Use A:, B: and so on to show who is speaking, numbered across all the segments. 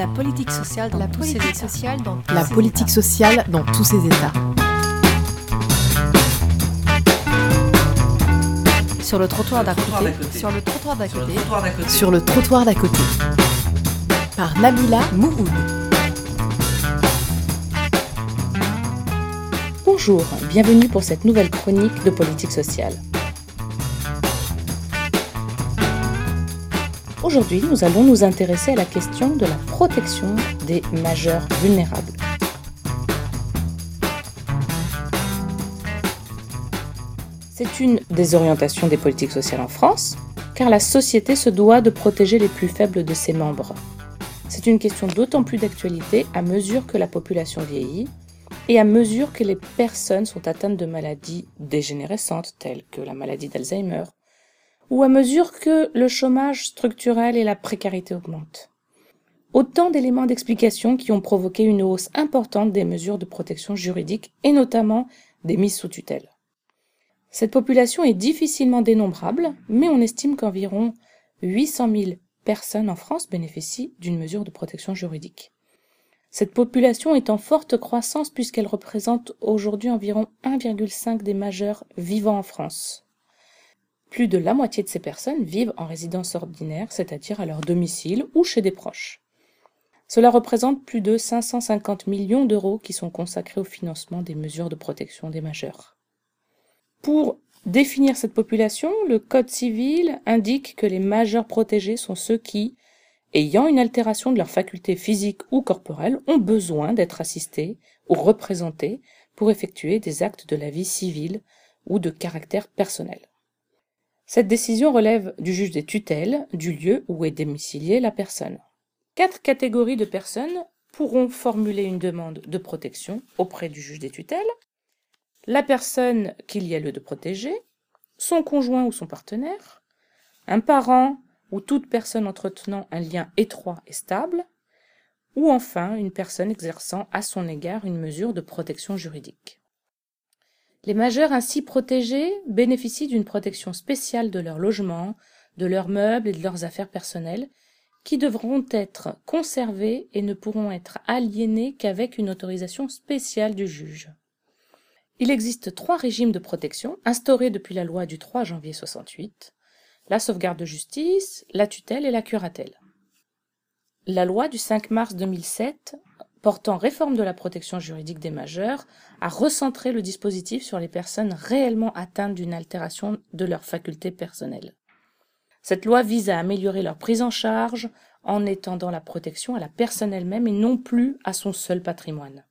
A: La politique sociale dans
B: La
A: tous
B: politique
A: ses états.
B: sociale dans tous
C: La
B: ses
C: politique
B: états.
C: sociale dans tous ses états.
A: Sur le trottoir d'à côté.
B: Sur le trottoir d'à
D: Sur le
B: côté.
D: trottoir d'à côté.
C: Sur le trottoir d'à côté. Par Nabila Mouhoud.
E: Bonjour, bienvenue pour cette nouvelle chronique de politique sociale. Aujourd'hui, nous allons nous intéresser à la question de la protection des majeurs vulnérables. C'est une des orientations des politiques sociales en France, car la société se doit de protéger les plus faibles de ses membres. C'est une question d'autant plus d'actualité à mesure que la population vieillit et à mesure que les personnes sont atteintes de maladies dégénérescentes telles que la maladie d'Alzheimer, ou à mesure que le chômage structurel et la précarité augmentent. Autant d'éléments d'explication qui ont provoqué une hausse importante des mesures de protection juridique et notamment des mises sous tutelle. Cette population est difficilement dénombrable, mais on estime qu'environ 800 000 personnes en France bénéficient d'une mesure de protection juridique. Cette population est en forte croissance puisqu'elle représente aujourd'hui environ 1,5 des majeurs vivant en France. Plus de la moitié de ces personnes vivent en résidence ordinaire, c'est-à-dire à leur domicile ou chez des proches. Cela représente plus de 550 millions d'euros qui sont consacrés au financement des mesures de protection des majeurs. Pour définir cette population, le Code civil indique que les majeurs protégés sont ceux qui, ayant une altération de leurs facultés physiques ou corporelles, ont besoin d'être assistés ou représentés pour effectuer des actes de la vie civile ou de caractère personnel. Cette décision relève du juge des tutelles, du lieu où est domiciliée la personne. Quatre catégories de personnes pourront formuler une demande de protection auprès du juge des tutelles. La personne qu'il y a lieu de protéger, son conjoint ou son partenaire, un parent ou toute personne entretenant un lien étroit et stable, ou enfin une personne exerçant à son égard une mesure de protection juridique. Les majeurs ainsi protégés bénéficient d'une protection spéciale de leur logement, de leurs meubles et de leurs affaires personnelles, qui devront être conservés et ne pourront être aliénés qu'avec une autorisation spéciale du juge. Il existe trois régimes de protection instaurés depuis la loi du 3 janvier 68 la sauvegarde de justice, la tutelle et la curatelle. La loi du 5 mars 2007 portant réforme de la protection juridique des majeurs a recentré le dispositif sur les personnes réellement atteintes d'une altération de leurs facultés personnelles. Cette loi vise à améliorer leur prise en charge en étendant la protection à la personne elle-même et non plus à son seul patrimoine.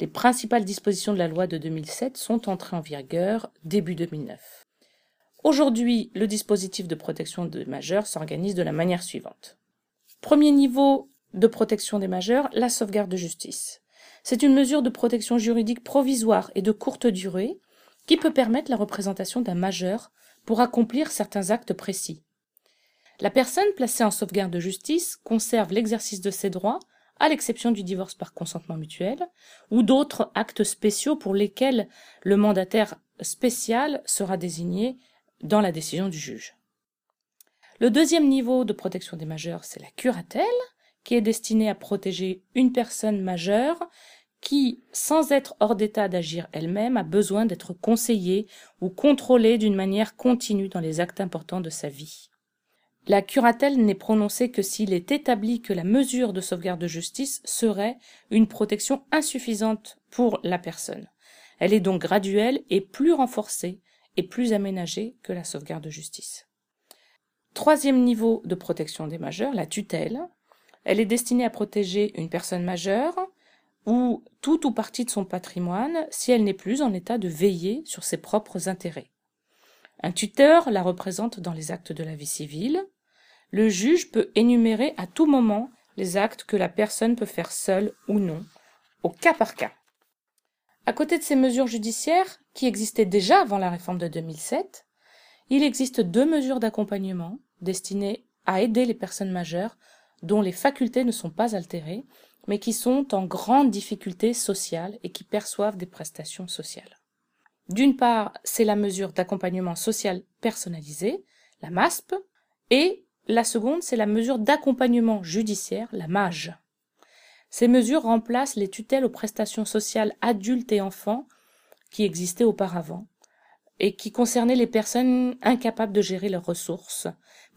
E: Les principales dispositions de la loi de 2007 sont entrées en vigueur début 2009. Aujourd'hui, le dispositif de protection des majeurs s'organise de la manière suivante. Premier niveau de protection des majeurs, la sauvegarde de justice. C'est une mesure de protection juridique provisoire et de courte durée qui peut permettre la représentation d'un majeur pour accomplir certains actes précis. La personne placée en sauvegarde de justice conserve l'exercice de ses droits à l'exception du divorce par consentement mutuel ou d'autres actes spéciaux pour lesquels le mandataire spécial sera désigné dans la décision du juge. Le deuxième niveau de protection des majeurs, c'est la curatelle, qui est destinée à protéger une personne majeure qui, sans être hors d'état d'agir elle-même, a besoin d'être conseillée ou contrôlée d'une manière continue dans les actes importants de sa vie. La curatelle n'est prononcée que s'il est établi que la mesure de sauvegarde de justice serait une protection insuffisante pour la personne. Elle est donc graduelle et plus renforcée et plus aménagée que la sauvegarde de justice. Troisième niveau de protection des majeurs, la tutelle. Elle est destinée à protéger une personne majeure ou tout ou partie de son patrimoine si elle n'est plus en état de veiller sur ses propres intérêts. Un tuteur la représente dans les actes de la vie civile. Le juge peut énumérer à tout moment les actes que la personne peut faire seule ou non, au cas par cas. À côté de ces mesures judiciaires, qui existaient déjà avant la réforme de 2007, il existe deux mesures d'accompagnement destinées à aider les personnes majeures dont les facultés ne sont pas altérées, mais qui sont en grande difficulté sociale et qui perçoivent des prestations sociales. D'une part, c'est la mesure d'accompagnement social personnalisé, la MASP, et la seconde, c'est la mesure d'accompagnement judiciaire, la MAGE. Ces mesures remplacent les tutelles aux prestations sociales adultes et enfants qui existaient auparavant et qui concernaient les personnes incapables de gérer leurs ressources,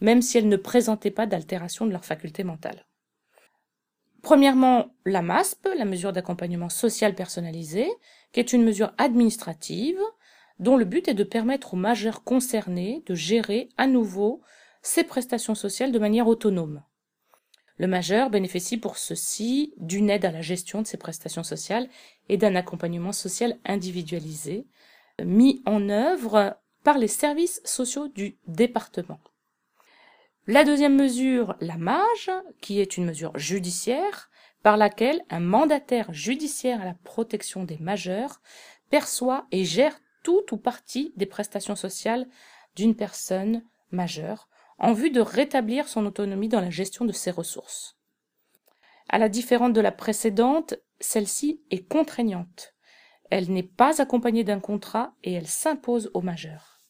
E: même si elles ne présentaient pas d'altération de leur faculté mentale. Premièrement, la MASP, la mesure d'accompagnement social personnalisé, qui est une mesure administrative dont le but est de permettre aux majeurs concernés de gérer à nouveau ces prestations sociales de manière autonome. Le majeur bénéficie pour ceci d'une aide à la gestion de ses prestations sociales et d'un accompagnement social individualisé mis en œuvre par les services sociaux du département. La deuxième mesure, la MAGE, qui est une mesure judiciaire par laquelle un mandataire judiciaire à la protection des majeurs perçoit et gère tout ou partie des prestations sociales d'une personne majeure en vue de rétablir son autonomie dans la gestion de ses ressources. À la différence de la précédente, celle-ci est contraignante. Elle n'est pas accompagnée d'un contrat et elle s'impose aux majeurs.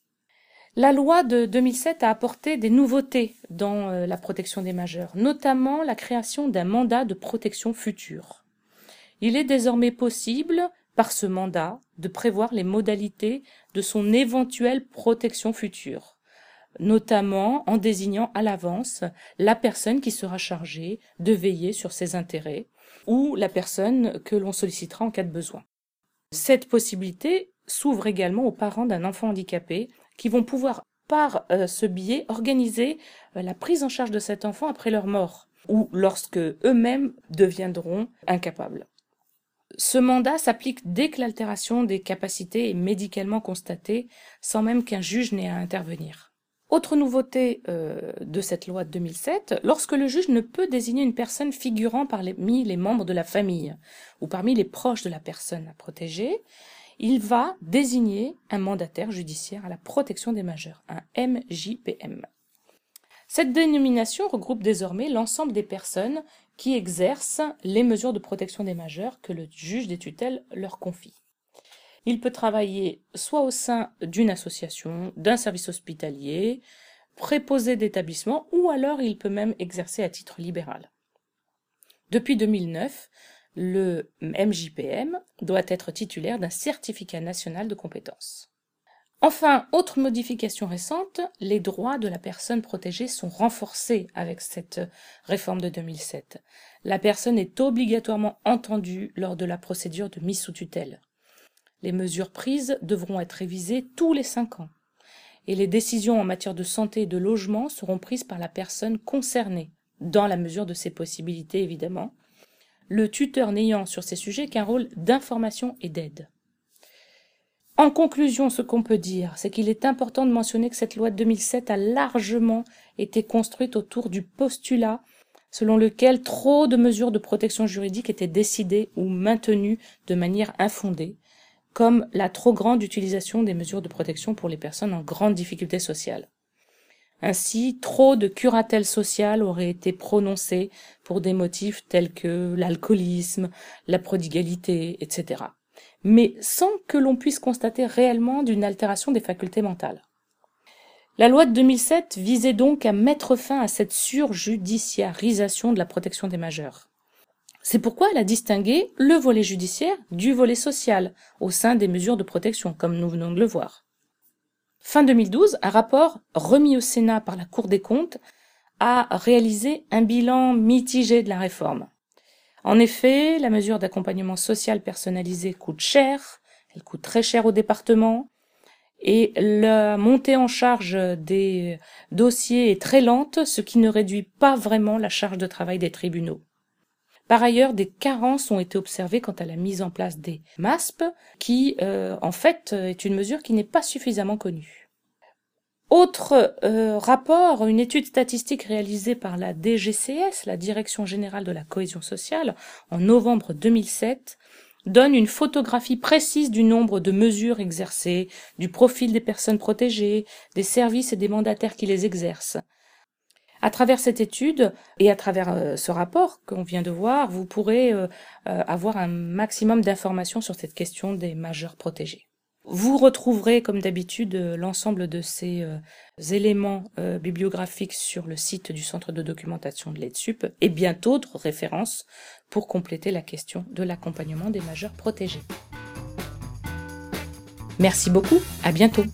E: La loi de 2007 a apporté des nouveautés dans euh, la protection des majeurs, notamment la création d'un mandat de protection future. Il est désormais possible, par ce mandat, de prévoir les modalités de son éventuelle protection future notamment en désignant à l'avance la personne qui sera chargée de veiller sur ses intérêts ou la personne que l'on sollicitera en cas de besoin. Cette possibilité s'ouvre également aux parents d'un enfant handicapé qui vont pouvoir par euh, ce biais organiser euh, la prise en charge de cet enfant après leur mort ou lorsque eux-mêmes deviendront incapables. Ce mandat s'applique dès que l'altération des capacités est médicalement constatée sans même qu'un juge n'ait à intervenir. Autre nouveauté euh, de cette loi de 2007, lorsque le juge ne peut désigner une personne figurant parmi les membres de la famille ou parmi les proches de la personne à protéger, il va désigner un mandataire judiciaire à la protection des majeurs, un MJPM. Cette dénomination regroupe désormais l'ensemble des personnes qui exercent les mesures de protection des majeurs que le juge des tutelles leur confie. Il peut travailler soit au sein d'une association, d'un service hospitalier, préposé d'établissement, ou alors il peut même exercer à titre libéral. Depuis 2009, le MJPM doit être titulaire d'un certificat national de compétences. Enfin, autre modification récente, les droits de la personne protégée sont renforcés avec cette réforme de 2007. La personne est obligatoirement entendue lors de la procédure de mise sous tutelle. Les mesures prises devront être révisées tous les cinq ans. Et les décisions en matière de santé et de logement seront prises par la personne concernée, dans la mesure de ses possibilités évidemment, le tuteur n'ayant sur ces sujets qu'un rôle d'information et d'aide. En conclusion, ce qu'on peut dire, c'est qu'il est important de mentionner que cette loi de 2007 a largement été construite autour du postulat selon lequel trop de mesures de protection juridique étaient décidées ou maintenues de manière infondée, comme la trop grande utilisation des mesures de protection pour les personnes en grande difficulté sociale. Ainsi, trop de curatelles sociales auraient été prononcées pour des motifs tels que l'alcoolisme, la prodigalité, etc. Mais sans que l'on puisse constater réellement d'une altération des facultés mentales. La loi de 2007 visait donc à mettre fin à cette surjudiciarisation de la protection des majeurs. C'est pourquoi elle a distingué le volet judiciaire du volet social au sein des mesures de protection, comme nous venons de le voir. Fin 2012, un rapport remis au Sénat par la Cour des comptes a réalisé un bilan mitigé de la réforme. En effet, la mesure d'accompagnement social personnalisé coûte cher, elle coûte très cher au département, et la montée en charge des dossiers est très lente, ce qui ne réduit pas vraiment la charge de travail des tribunaux. Par ailleurs, des carences ont été observées quant à la mise en place des MASP, qui euh, en fait est une mesure qui n'est pas suffisamment connue. Autre euh, rapport, une étude statistique réalisée par la DGCS, la Direction générale de la cohésion sociale, en novembre 2007, donne une photographie précise du nombre de mesures exercées, du profil des personnes protégées, des services et des mandataires qui les exercent. À travers cette étude et à travers euh, ce rapport qu'on vient de voir, vous pourrez euh, euh, avoir un maximum d'informations sur cette question des majeurs protégés. Vous retrouverez, comme d'habitude, l'ensemble de ces éléments bibliographiques sur le site du Centre de documentation de l'EDSUP et bien d'autres références pour compléter la question de l'accompagnement des majeurs protégés. Merci beaucoup, à bientôt.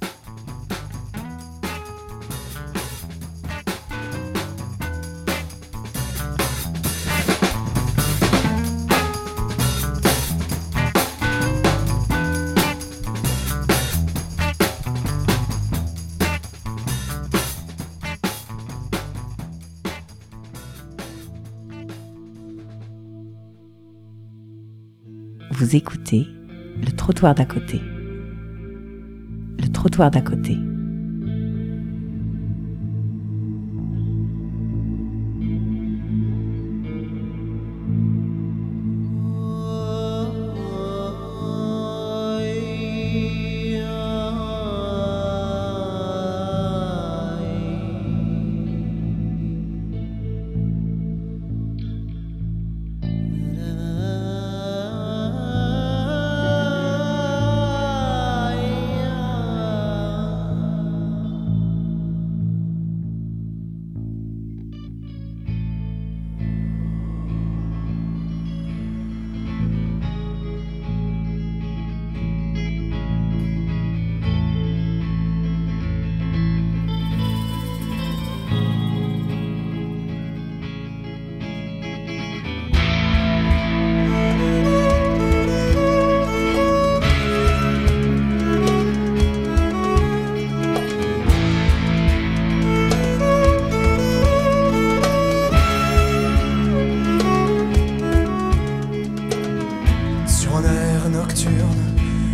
B: Vous écoutez le trottoir d'à côté. Le trottoir d'à côté.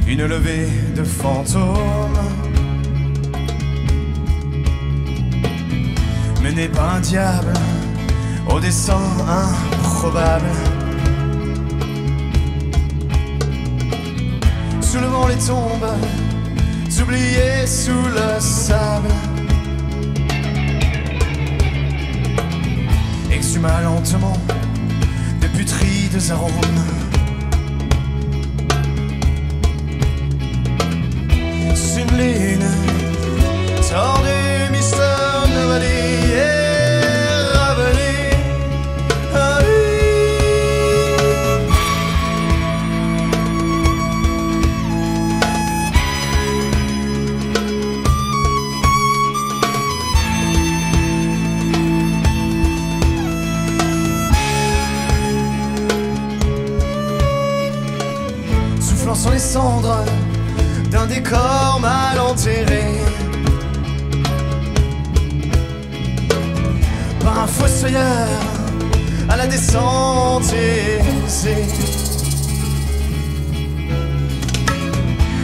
D: Une levée de fantômes. N'est pas un diable au dessein improbable. Soulevant les tombes, oubliées sous le sable. Exhuma lentement de putrides arômes. D'un décor mal enterré par un fossoyeur à la descente aisée.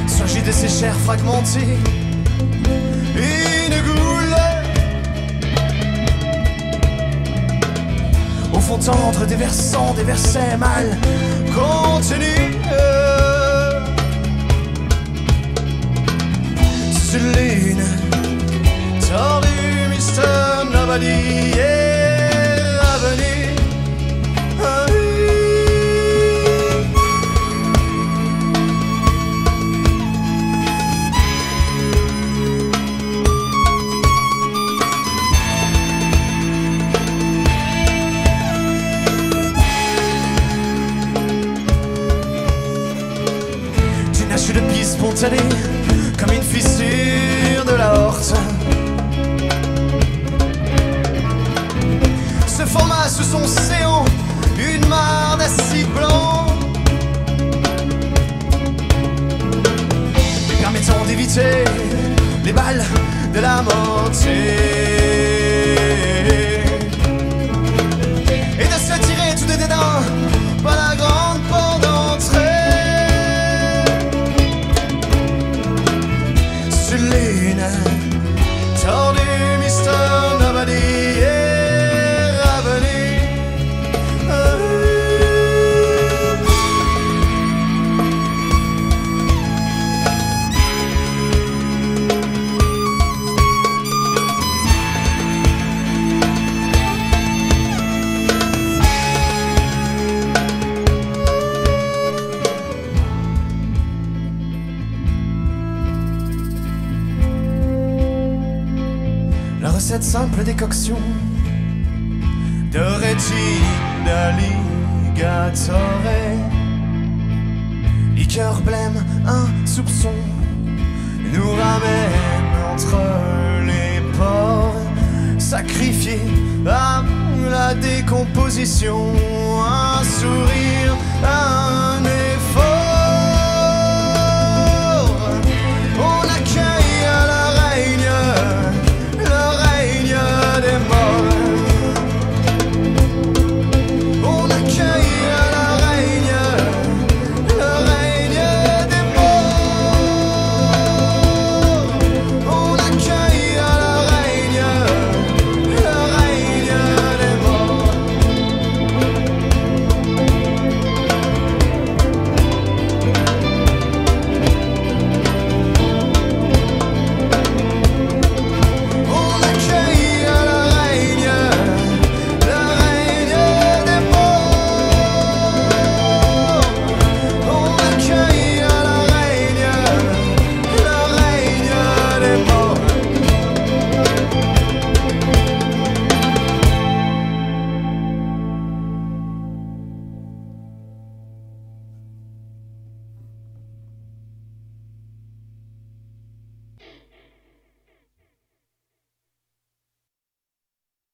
D: Surgit de ses chairs fragmentées, une goule au fond tendre des versants, des versets mal contenus. Yeah. Son une mare d'acide blanc. Permettant d'éviter les balles de la mortier. Et de se tirer tout de dédain par la grande porte d'entrée. Sur une lune tordue, simple décoction de rétine d'alligatore. Liqueur blême, un soupçon nous ramène entre les ports, sacrifié à la décomposition, un sourire, un